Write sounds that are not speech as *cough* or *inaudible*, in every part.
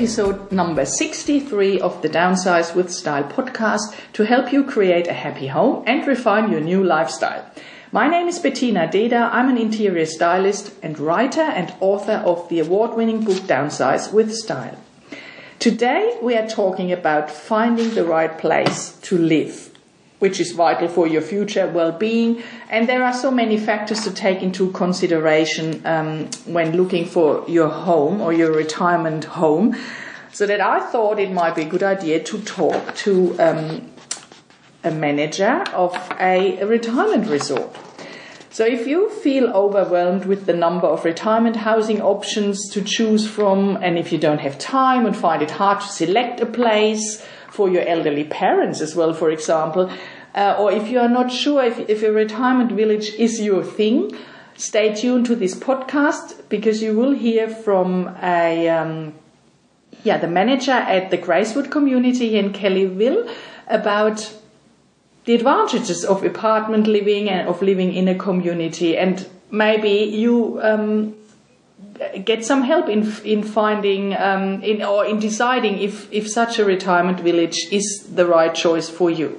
episode number 63 of the Downsize with Style podcast to help you create a happy home and refine your new lifestyle. My name is Bettina Deda. I'm an interior stylist and writer and author of the award winning book Downsize with Style. Today we are talking about finding the right place to live which is vital for your future well-being. And there are so many factors to take into consideration um, when looking for your home or your retirement home. So that I thought it might be a good idea to talk to um, a manager of a, a retirement resort. So if you feel overwhelmed with the number of retirement housing options to choose from, and if you don't have time and find it hard to select a place, for your elderly parents as well, for example. Uh, or if you are not sure if, if a retirement village is your thing, stay tuned to this podcast because you will hear from a, um, yeah, the manager at the Gracewood community in Kellyville about the advantages of apartment living and of living in a community and maybe you um, get some help in in finding um, in or in deciding if if such a retirement village is the right choice for you.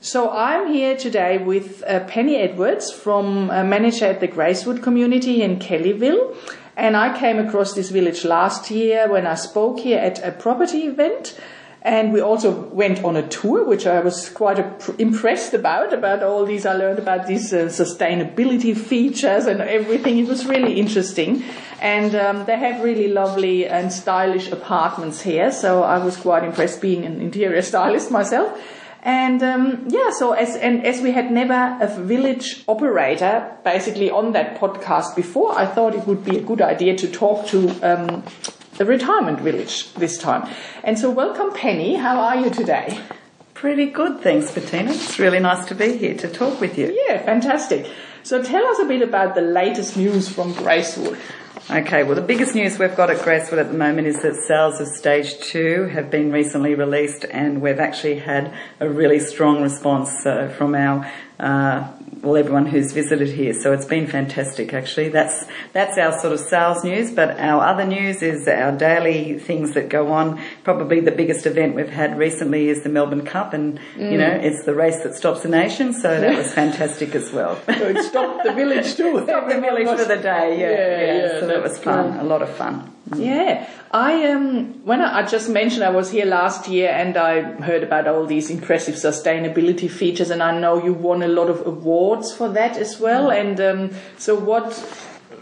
So I'm here today with uh, Penny Edwards from uh, manager at the Gracewood community in Kellyville. And I came across this village last year when I spoke here at a property event. And we also went on a tour, which I was quite impressed about, about all these. I learned about these uh, sustainability features and everything. It was really interesting. And um, they have really lovely and stylish apartments here. So I was quite impressed being an interior *laughs* stylist myself. And um, yeah, so as and as we had never a village operator basically on that podcast before, I thought it would be a good idea to talk to um, the retirement village this time. And so, welcome, Penny. How are you today? Pretty good, thanks, Bettina. It's really nice to be here to talk with you. Yeah, fantastic. So, tell us a bit about the latest news from Gracewood. Okay, well, the biggest news we've got at Gracewood at the moment is that sales of stage two have been recently released, and we've actually had a really strong response uh, from our uh, well, everyone who's visited here. So it's been fantastic, actually. That's that's our sort of sales news. But our other news is our daily things that go on. Probably the biggest event we've had recently is the Melbourne Cup, and mm. you know it's the race that stops a nation. So that was *laughs* fantastic as well. so it stopped the village too. *laughs* stopped the village for the day. Yeah, yeah. yeah. yeah so that was fun. Cool. A lot of fun. Mm. Yeah, I um when I, I, just mentioned I was here last year and I heard about all these impressive sustainability features, and I know you won a lot of awards for that as well. Mm. And um, so, what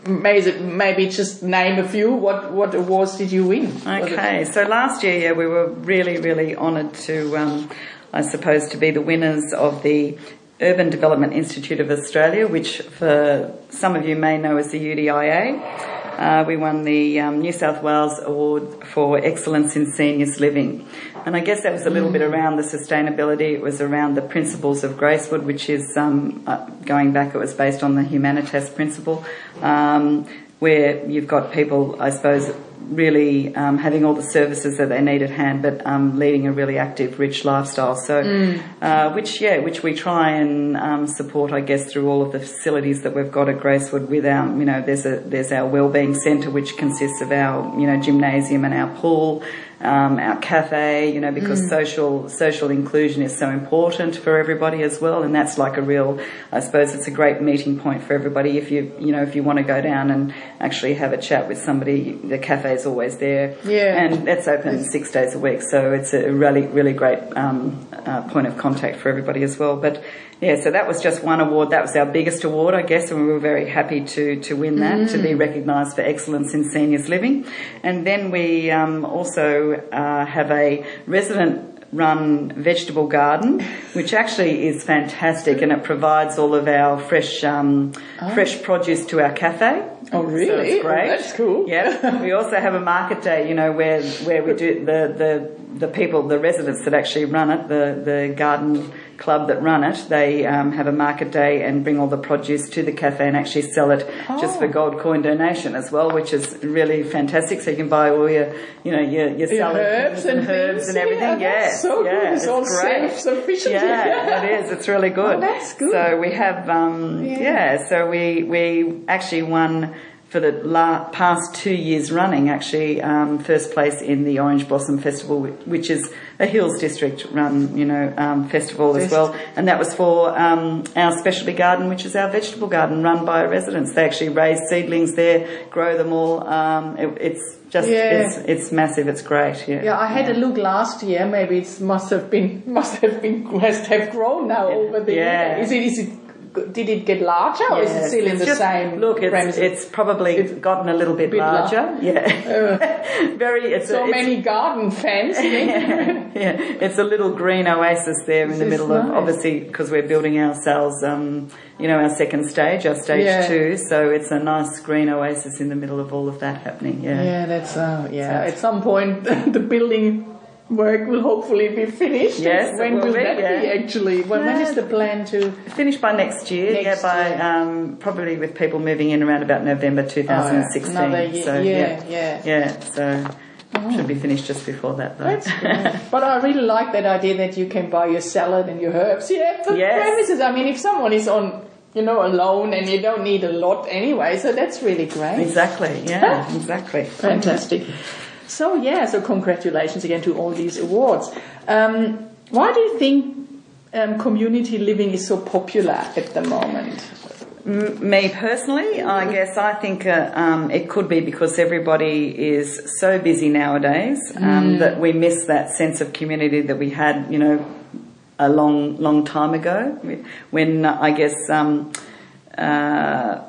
maybe maybe just name a few. What what awards did you win? Okay, so last year, yeah, we were really really honoured to, um, I suppose, to be the winners of the Urban Development Institute of Australia, which for some of you may know as the UDIA. Uh, we won the um, New South Wales Award for Excellence in Seniors Living. And I guess that was a little mm. bit around the sustainability. It was around the principles of Gracewood, which is, um, uh, going back, it was based on the Humanitas principle, um, where you've got people, I suppose, really um, having all the services that they need at hand, but um, leading a really active, rich lifestyle. So, mm. uh, which yeah, which we try and um, support, I guess, through all of the facilities that we've got at Gracewood. With our, you know, there's a there's our wellbeing centre, which consists of our you know gymnasium and our pool um, our cafe, you know, because mm. social social inclusion is so important for everybody as well, and that's like a real, I suppose, it's a great meeting point for everybody. If you you know if you want to go down and actually have a chat with somebody, the cafe is always there, yeah, and it's open six days a week, so it's a really really great um, uh, point of contact for everybody as well. But yeah, so that was just one award. That was our biggest award, I guess, and we were very happy to, to win that, mm. to be mm. recognised for excellence in seniors living. And then we um, also uh, have a resident run vegetable garden, which actually is fantastic, and it provides all of our fresh um, oh. fresh produce to our cafe. Oh, really? So it's great. Oh, that's cool. Yeah. we also have a market day, you know, where where we do the the the people, the residents that actually run it, the the garden club that run it, they um, have a market day and bring all the produce to the cafe and actually sell it oh. just for oh. gold coin donation as well, which is really fantastic. So you can buy all your, you know, your, your salad herbs and, and herbs and everything. Yeah, yes, so yeah, good. It's, it's all self-sufficient. Yeah, yeah, *laughs* it is. It's really good. Oh, that's good. So we have, um, yeah. yeah. So we we actually won for the la- past two years running, actually, um, first place in the Orange Blossom Festival, which is a Hills District run, you know, um, festival Best. as well. And that was for um, our specialty garden, which is our vegetable garden run by residents. They actually raise seedlings there, grow them all. Um, it, it's just yeah. it's, it's massive. It's great. Yeah. Yeah, I had yeah. a look last year. Maybe it must have been *laughs* must have been must have grown now yeah. over the year. Is it is it did it get larger or yes, is it still in the just, same look it's, it's probably it's gotten a little bit, bit larger? la- yeah. Uh, *laughs* very it's so a, many garden fans *laughs* yeah, yeah, it's a little green oasis there in this the middle nice. of obviously because we're building ourselves um, you know our second stage our stage yeah. two. So it's a nice green oasis in the middle of all of that happening. Yeah. Yeah that's uh, yeah. So, at some point *laughs* the building work will hopefully be finished. Yes, when will, will that yeah. be actually? When, yeah. when is the plan to finish by next year? Next yeah, by year. Um, probably with people moving in around about November 2016. Oh, yeah. So yeah, yeah, yeah. So. Oh. Should be finished just before that, though. That's good. *laughs* but I really like that idea that you can buy your salad and your herbs. Yeah, for yes. premises. I mean, if someone is on you know, alone and you don't need a lot anyway. So that's really great. Exactly. Yeah, exactly. Fantastic. So yeah, so congratulations again to all these awards. Um, why do you think um, community living is so popular at the moment? Me personally, I guess I think uh, um, it could be because everybody is so busy nowadays um, mm. that we miss that sense of community that we had, you know, a long, long time ago. When I guess, um, uh,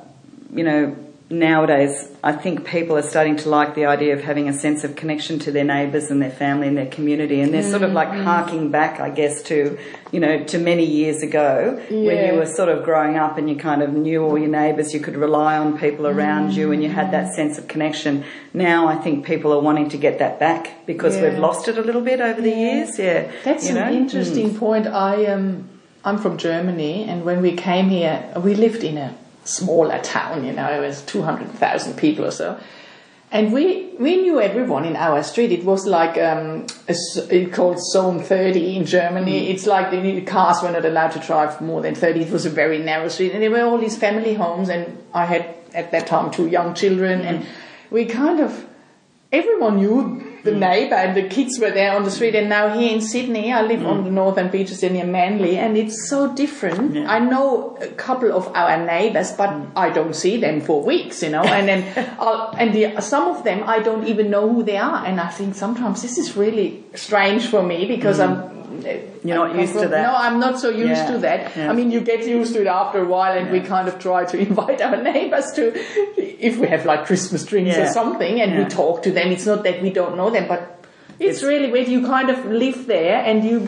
you know, nowadays, I think people are starting to like the idea of having a sense of connection to their neighbours and their family and their community, and they're mm-hmm. sort of like mm-hmm. harking back, I guess, to you know, to many years ago yeah. when you were sort of growing up and you kind of knew all your neighbours, you could rely on people around mm-hmm. you, and you had that sense of connection. Now, I think people are wanting to get that back because yeah. we've lost it a little bit over the years. Yeah, that's an know? interesting mm. point. I am. Um, I'm from Germany, and when we came here, we lived in a smaller town, you know, it was 200,000 people or so. And we, we knew everyone in our street. It was like um, a, it called Zone 30 in Germany. Mm. It's like the cars were not allowed to drive more than 30. It was a very narrow street. And there were all these family homes. And I had at that time two young children. Mm. And we kind of, everyone knew the neighbour and the kids were there on the street. And now here in Sydney, I live mm. on the northern beaches near Manly, and it's so different. Yeah. I know a couple of our neighbours, but mm. I don't see them for weeks, you know. And then, *laughs* I'll, and the, some of them I don't even know who they are. And I think sometimes this is really strange for me because mm. I'm you're not used to that. No, I'm not so used yeah. to that. Yeah. I mean, you get used to it after a while, and yeah. we kind of try to *laughs* invite our neighbors to, if we have like Christmas drinks or something, and we talk to them. It's not that we don't know them, but it's, it's really where you kind of live there and you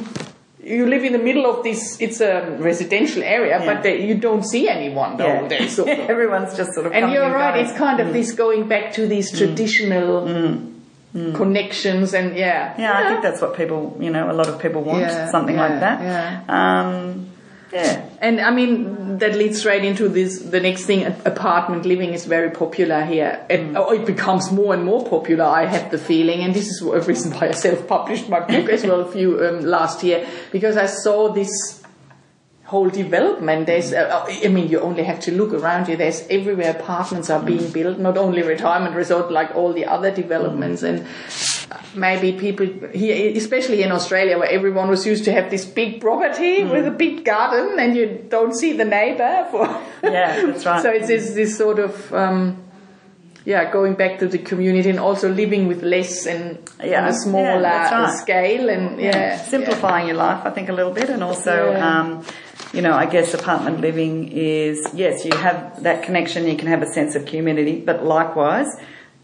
you live in the middle of this it's a residential area yeah. but they, you don't see anyone the yeah. whole day so everyone's just sort of and you're right going. it's kind of mm. this going back to these mm. traditional mm. Mm. connections and yeah. yeah. yeah i think that's what people you know a lot of people want something like that yeah um, yeah. And I mean, that leads straight into this, the next thing, apartment living is very popular here. It, mm. oh, it becomes more and more popular, I have the feeling. And this is a reason why I self-published my book as well a few, um, last year, because I saw this whole development. There's, uh, I mean, you only have to look around you. There's everywhere apartments are being built, not only retirement resort, like all the other developments. And maybe people here, especially in Australia, where everyone was used to have this big property mm. with a big garden, and you don't see the neighbor for. yeah, that's right. *laughs* so it's this, this sort of. Um, yeah, going back to the community and also living with less and yeah, on a smaller yeah, right. scale and yeah, yeah simplifying your life, I think, a little bit, and also um, you know, I guess apartment living is, yes, you have that connection, you can have a sense of community, but likewise,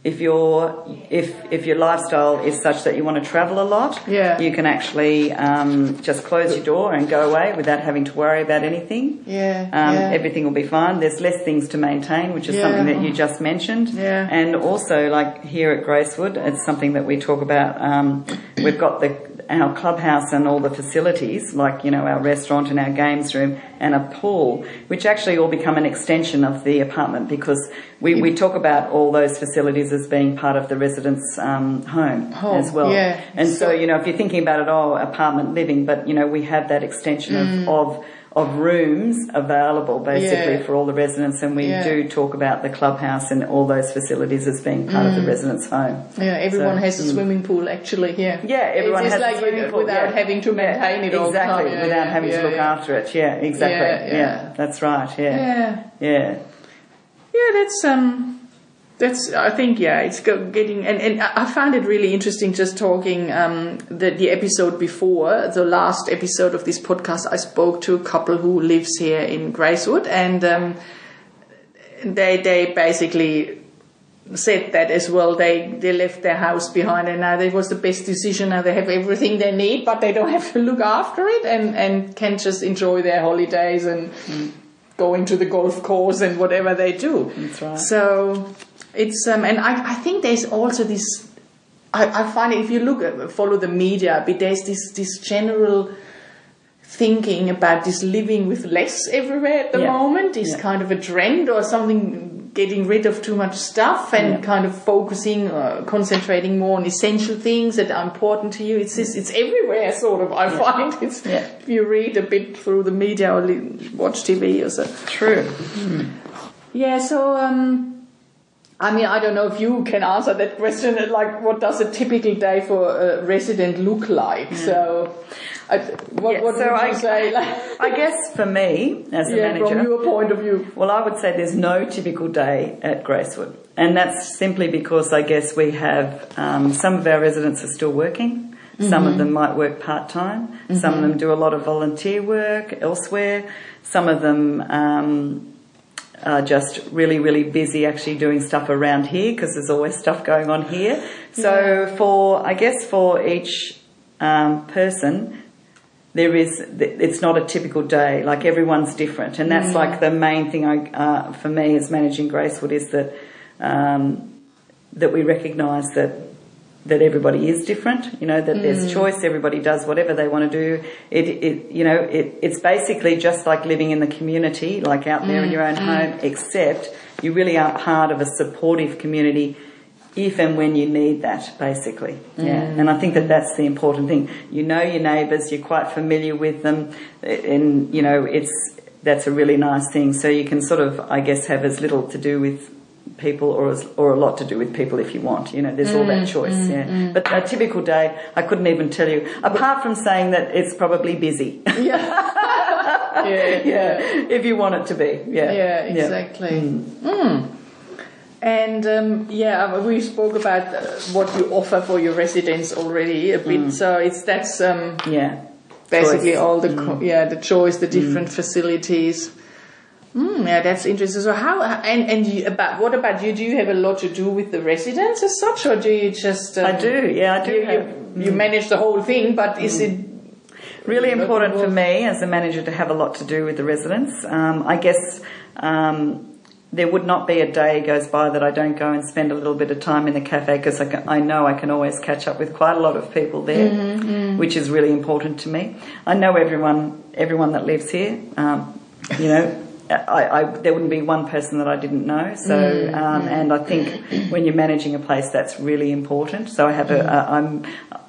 if your if if your lifestyle is such that you want to travel a lot, yeah. you can actually um, just close your door and go away without having to worry about anything. Yeah, um, yeah. everything will be fine. There's less things to maintain, which is yeah. something that you just mentioned. Yeah. And also, like here at Gracewood, it's something that we talk about. Um, we've got the our clubhouse and all the facilities, like, you know, our restaurant and our games room and a pool, which actually all become an extension of the apartment because we, we talk about all those facilities as being part of the resident's um, home, home, as well. Yeah. And so, you know, if you're thinking about it, oh, apartment living, but, you know, we have that extension mm. of, of of rooms available basically Yeah. for all the residents, and we Yeah. do talk about the clubhouse and all those facilities as being part of the residents' home. Yeah, everyone So, has a mm. swimming pool actually here. Yeah, everyone it's, has it's a like swimming pool, without yeah. having to maintain it all the exactly time. Yeah, without yeah, having yeah, to look yeah. after it. Yeah, exactly. Yeah, Yeah, yeah. that's right. Yeah, Yeah, yeah. that's um, that's I think yeah, it's getting and and I found it really interesting just talking um the the episode before the last episode of this podcast. I spoke to a couple who lives here in Gracewood and um, they they basically said that as well. They they left their house behind, and now it was the best decision. Now they have everything they need, but they don't have to look after it, and and can just enjoy their holidays and going to the golf course and whatever they do. That's right. So it's um, and I I think there's also this. I, I find if you look at follow the media a bit, there's this this general thinking about this living with less everywhere at the Yeah. moment is Yeah. kind of a trend or something getting rid of too much stuff and Yeah. kind of focusing uh, concentrating more on essential things that are important to you it's just, it's everywhere sort of i find *laughs* it's Yeah. if you read a bit through the media or watch tv or so True. yeah so um I mean, I don't know if you can answer that question. Like, what does a typical day for a resident look like? So, I, what, Yeah, what so would you I, say? Like, I guess for me as a yeah, manager, from your point of view. Well, I would say there's no typical day at Gracewood. And that's simply because I guess we have um, some of our residents are still working. Some of them might work part time. Some of them do a lot of volunteer work elsewhere. Some of them um, are just really, really busy actually doing stuff around here because there's always stuff going on here. So for, I guess for each um, person, there is it's not a typical day. Like everyone's different. And that's like the main thing I, uh, for me as managing gracewood is that um, that we recognize that that everybody is different. You know that there's choice. Everybody does whatever they want to do. It, it you know it, it's basically just like living in the community like out there in your own home except you really are part of a supportive community if and when you need that, basically. Yeah, mm. and I think that that's the important thing. You know your neighbours, you're quite familiar with them, and you know it's that's a really nice thing. So you can sort of, I guess, have as little to do with people or as, or a lot to do with people if you want. You know, there's all that mm, choice. Mm, yeah, but a typical day, I couldn't even tell you. Apart from saying that it's probably busy. Yeah, *laughs* yeah, yeah, if you want it to be. Yeah, yeah, exactly. Mm. And um, yeah, we spoke about uh, what you offer for your residents already a bit. So it's that's um, Yeah. basically Choice. all the co- yeah the choice, the different facilities. Mm, yeah, that's interesting. So how and and you, about what about you? Do you have a lot to do with the residents as such, or do you just? Um, I do. Yeah, I do. You, have, you, you manage the whole thing, but is it? really important for me as a manager to have a lot to do with the residents. Um, I guess um, there would not be a day goes by that I don't go and spend a little bit of time in the cafe because I, I know I can always catch up with quite a lot of people there, which is really important to me. I know everyone, everyone that lives here. Um, you know. I, I, there wouldn't be one person that I didn't know. So, um, and I think when you're managing a place, that's really important. So I have a, a I'm,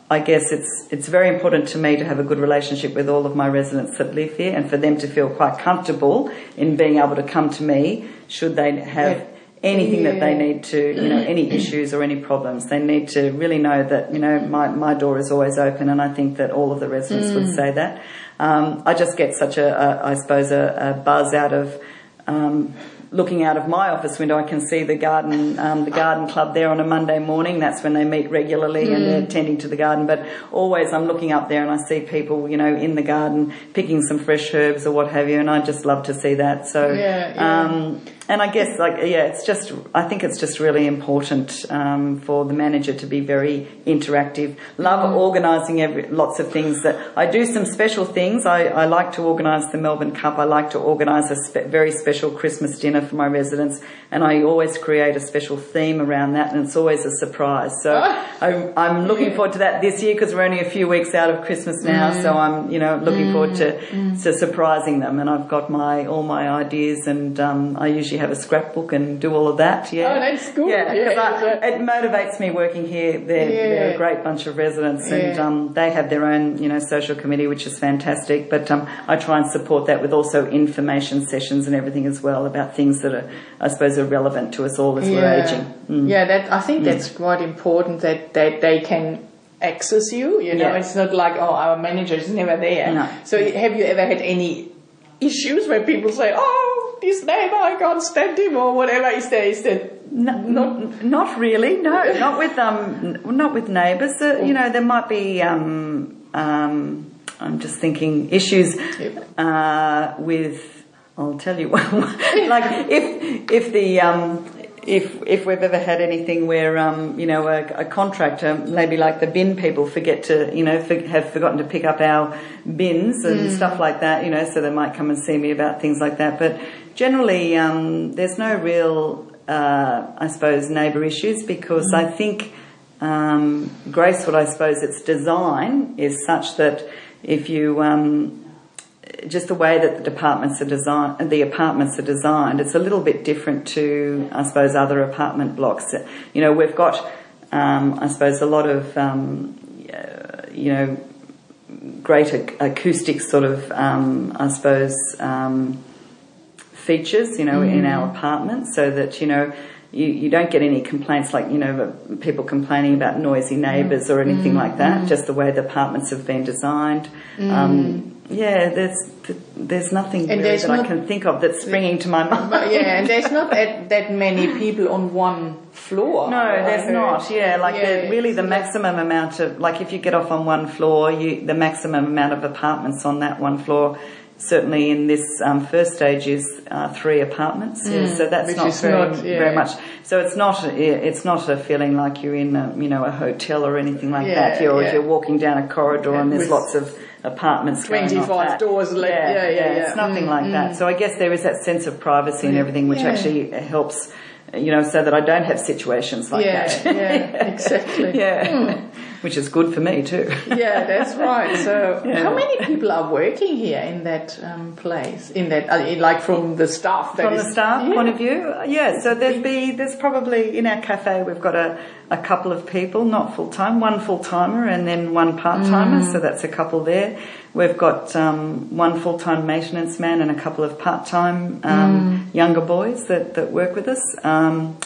I guess it's it's very important to me to have a good relationship with all of my residents that live here, and for them to feel quite comfortable in being able to come to me should they have. Yeah. Anything that they need to, you know, any issues or any problems, they need to really know that, you know, my, my door is always open, and I think that all of the residents would say that. Um, I just get such a, a I suppose, a, a buzz out of um, looking out of my office window. I can see the garden, um, the garden club there on a Monday morning. That's when they meet regularly and they're tending to the garden. But always, I'm looking up there and I see people, you know, in the garden picking some fresh herbs or what have you, and I just love to see that. So, Yeah, yeah. Um, and I guess, like, yeah, it's just, I think it's just really important um, for the manager to be very interactive. Love mm. organising every, lots of things. That I do some special things. I, I like to organise the Melbourne Cup. I like to organise a spe- very special Christmas dinner for my residents, and I always create a special theme around that, and it's always a surprise. So ah. I, I'm looking forward to that this year because we're only a few weeks out of Christmas now. Mm. So I'm, you know, looking forward to, mm. to surprising them, and I've got my all my ideas, and um, I usually usually have a scrapbook and do all of that. Yeah, Oh, that's good. Yeah, 'cause Yeah, I- it motivates me working here. They're, they're a great bunch of residents, and um, they have their own you know social committee, which is fantastic. But um, I try and support that with also information sessions and everything as well about things that are, I suppose, are relevant to us all as we're aging. Mm. Yeah, that I think that's quite important that, that they can access you. You know, Yeah. it's not like oh, our manager is never there. No. So have you ever had any issues where people say, oh, this neighbor, I can't stand him or whatever? Is there? Is there? No, not, not really. No, *laughs* not with um, not with neighbours. Uh, you know, there might be um, um, I'm just thinking issues uh, with. I'll tell you, *laughs* like if if the um, if if we've ever had anything where um, you know a, a contractor, maybe like the bin people, forget to you know for, have forgotten to pick up our bins and stuff like that. You know, so they might come and see me about things like that. But generally, um, there's no real, uh, I suppose, neighbour issues because I think um, Gracewood, I suppose, its design is such that if you um, just the way that the departments are designed, the apartments are designed, it's a little bit different to, I suppose, other apartment blocks. You know, we've got, um, I suppose, a lot of, um, you know, great ac- acoustic sort of, um, I suppose, um, features, you know, in our mm. apartments so that, you know, you, you don't get any complaints like, you know, people complaining about noisy mm. neighbours or anything like that, mm. just the way the apartments have been designed. Um, yeah, there's there's nothing And really there's that I can think of that's springing to my mind. Yeah, and there's not that, *laughs* that many people on one floor. No, there's not. Yeah, like Yeah, the, really the maximum amount of like if you get off on one floor, you the maximum amount of apartments on that one floor. Certainly in this um, first stage is uh, three apartments. yeah, so that's Mm, which not very, not- yeah. very much. So it's not it's not a feeling like you're in a, you know a hotel or anything like Yeah, that. You're yeah. you're walking down a corridor and there's lots of apartments. 25 doors left. Yeah, yeah, yeah. It's nothing Mm, like that. So I guess there is that sense of privacy and everything, which actually helps. You know, so that I don't have situations like Yeah, that. yeah, *laughs* exactly. Yeah, which is good for me too. Yeah, that's right. So, *laughs* Yeah. how many people are working here in that um, place? In that, uh, in- like from the staff? that From the staff Yeah. point of view, uh, yeah. So there'd be there's probably in our cafe we've got a, a couple of people, not full time, one full timer and then one part timer. Mm. So that's a couple there. We've got um, one full time maintenance man and a couple of part time Mm. um, younger boys that, that work with us. Um,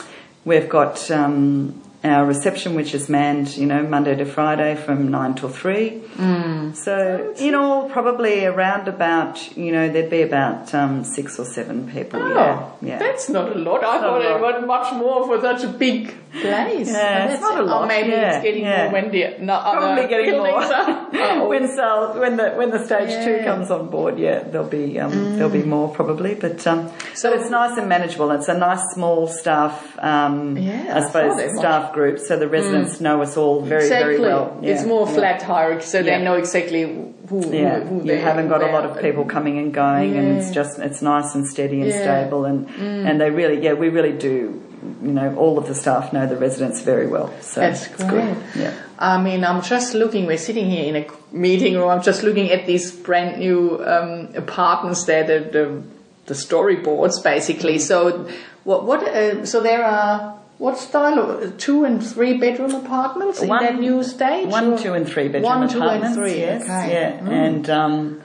we've got um, our reception, which is manned, you know, Monday to Friday from nine till three. Mm. So in all, probably around about, you know, there'd be about um, six or seven people. Oh, yeah, yeah. that's not a lot. I Not thought it was much more for such a big place. Yeah, Oh, it's not a lot, Or maybe yeah, it's getting yeah. more when the no, Probably getting more buildings are- are when when the when the stage two Yeah. Mm. comes on board. Yeah, there'll be um, there'll be more probably, but um, so it's nice and manageable. It's a nice small staff, um, Yeah, I suppose staff group. So the residents know us all very exactly. very well. It's more flat hierarchy, so they know exactly who. Yeah, who, who you they, haven't got a lot of people coming and going, and it's just it's nice and steady and. Mm. stable, and and they really yeah we really do. You know, all of the staff know the residents very well. So That's it's great. good. Yeah. I mean, I'm just looking. We're sitting here in a meeting room. I'm just looking at these brand new um, apartments there, the, the the storyboards basically. So, what what? Uh, so there are what style of two and three bedroom apartments in that new stage? One, or- two, and three bedroom One, two, and apartments. three, Yes, okay. yeah, Mm. and um,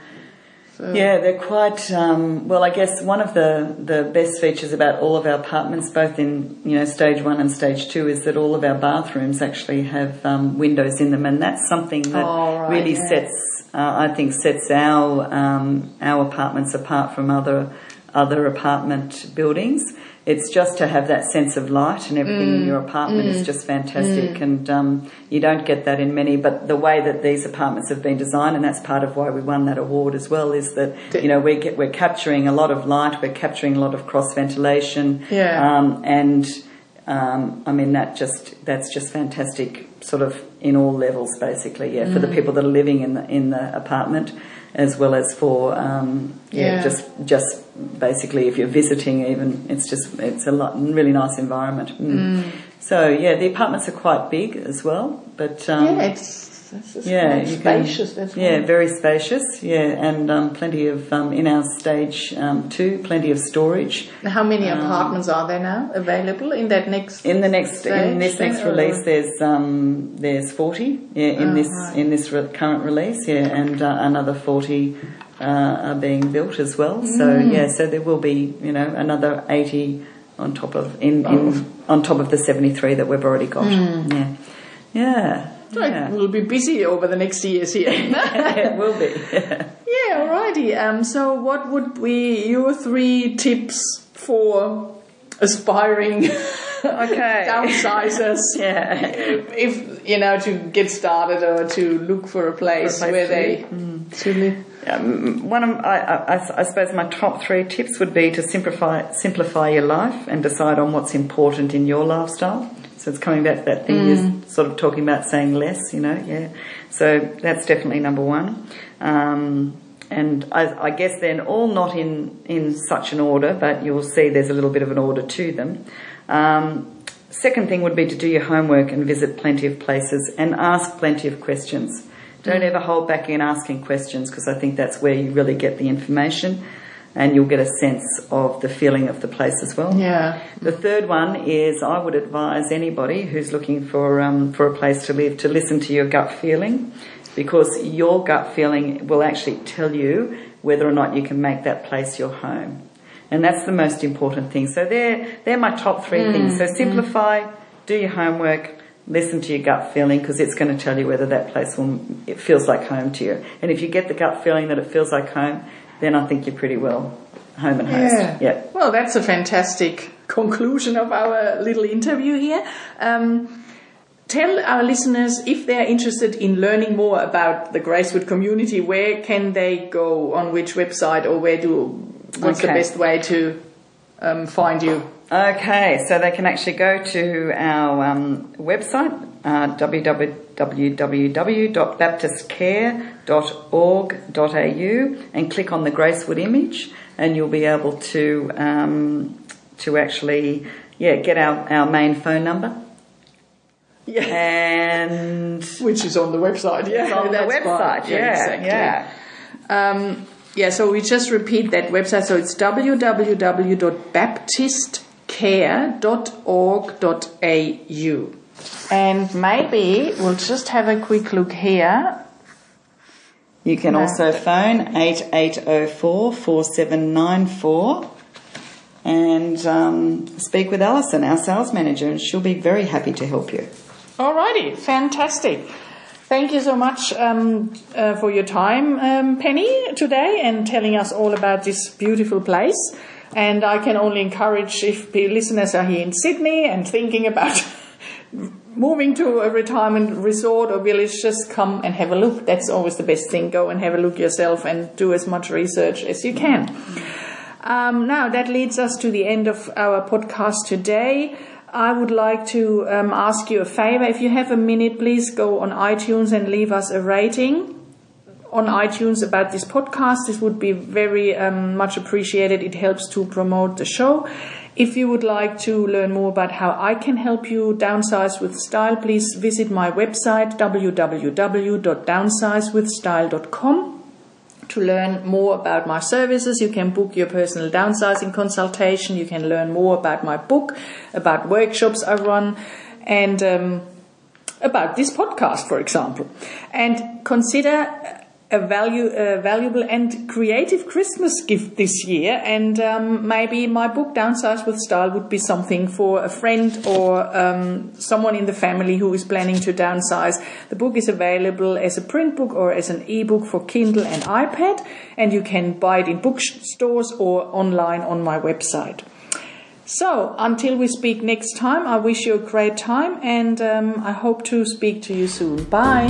yeah, they're quite. Um, well, I guess one of the the best features about all of our apartments, both in you know stage one and stage two, is that all of our bathrooms actually have um, windows in them, and that's something that Oh, right, really yeah. sets. Uh, I think sets our um, our apartments apart from other other apartment buildings. It's just to have that sense of light and everything Mm. in your apartment is just fantastic, and um, you don't get that in many. But the way that these apartments have been designed, and that's part of why we won that award as well, is that you know we get, we're capturing a lot of light, we're capturing a lot of cross ventilation, Yeah. um, and um, I mean that just that's just fantastic, sort of in all levels, basically. Yeah, for the people that are living in the in the apartment, as well as for um, yeah, Yeah. just just basically if you're visiting, even it's just it's a lot, really nice environment. Mm. So yeah, the apartments are quite big as well, but um, Yeah, it's this is Yeah, can- spacious. that's yeah, very spacious. Yeah, and um, plenty of um, in our stage um, two, plenty of storage. How many Um, apartments are there now available in that next? In the next, in this next or- release, there's um, there's forty. Yeah, in Oh, this right. in this re- current release, yeah, and uh, another forty uh, are being built as well. So Mm. yeah, so there will be you know another eighty on top of in, Oh. in on top of the seventy three that we've already got. Mm. Yeah, yeah, yeah. We'll be busy over the next years here. *laughs* it will be. *laughs* Yeah, alrighty. Um, so, what would be your three tips for aspiring *laughs* Okay. downsizers? yeah. If you know to get started or to look for a place, place where they to live. Um, one of I, I, I suppose my top three tips would be to simplify simplify your life and decide on what's important in your lifestyle. So it's coming back to that thing you're sort of talking about saying less, you know, yeah. So that's definitely number one. Um, and I, I guess then all not in, in such an order, but you'll see there's a little bit of an order to them. Um, second thing would be to do your homework and visit plenty of places and ask plenty of questions. Don't ever hold back in asking questions because I think that's where you really get the information and you'll get a sense of the feeling of the place as well. Yeah. The third one is I would advise anybody who's looking for um, for a place to live to listen to your gut feeling, because your gut feeling will actually tell you whether or not you can make that place your home, and that's the most important thing. So they're they're my top three things. So simplify, do your homework. Listen to your gut feeling because it's going to tell you whether that place will it feels like home to you. And if you get the gut feeling that it feels like home, then I think you're pretty well home and host. Yeah. yeah. Well, that's a fantastic conclusion of our little interview here. Um, tell our listeners if they're interested in learning more about the Gracewood community, where can they go? On which website, or where do? What's the best way to um, find you? Okay, so they can actually go to our um, website, uh, www.baptistcare.org.au, and click on the Gracewood image, and you'll be able to um, to actually yeah get our, our main phone number Yeah. and Which is on the website, yeah. on the website. right. Yeah, exactly. yeah. Um, yeah, so we just repeat that website. So it's www.baptistcare.org.au. And maybe we'll just have a quick look here. You can No. also phone 8804 4794 and um, speak with Alison, our sales manager, and she'll be very happy to help you. Alrighty, fantastic. Thank you so much um, uh, for your time, um, Penny, today and telling us all about this beautiful place. And I can only encourage if the listeners are here in Sydney and thinking about *laughs* moving to a retirement resort or village, just come and have a look. That's always the best thing. Go and have a look yourself and do as much research as you can. Um, now, that leads us to the end of our podcast today. I would like to um, ask you a favor. If you have a minute, please go on iTunes and leave us a rating on iTunes about this podcast. This would be very um, much appreciated. It helps to promote the show. If you would like to learn more about how I can help you downsize with style, please visit my website www.downsizewithstyle.com to learn more about my services. You can book your personal downsizing consultation. You can learn more about my book, about workshops I run, and um, about this podcast, for example. And consider a value, a valuable and creative Christmas gift this year. And um, maybe my book, Downsize with Style, would be something for a friend or um, someone in the family who is planning to downsize. The book is available as a print book or as an ebook for Kindle and iPad, and you can buy it in bookstores or online on my website. So, until we speak next time, I wish you a great time and um, I hope to speak to you soon. Bye.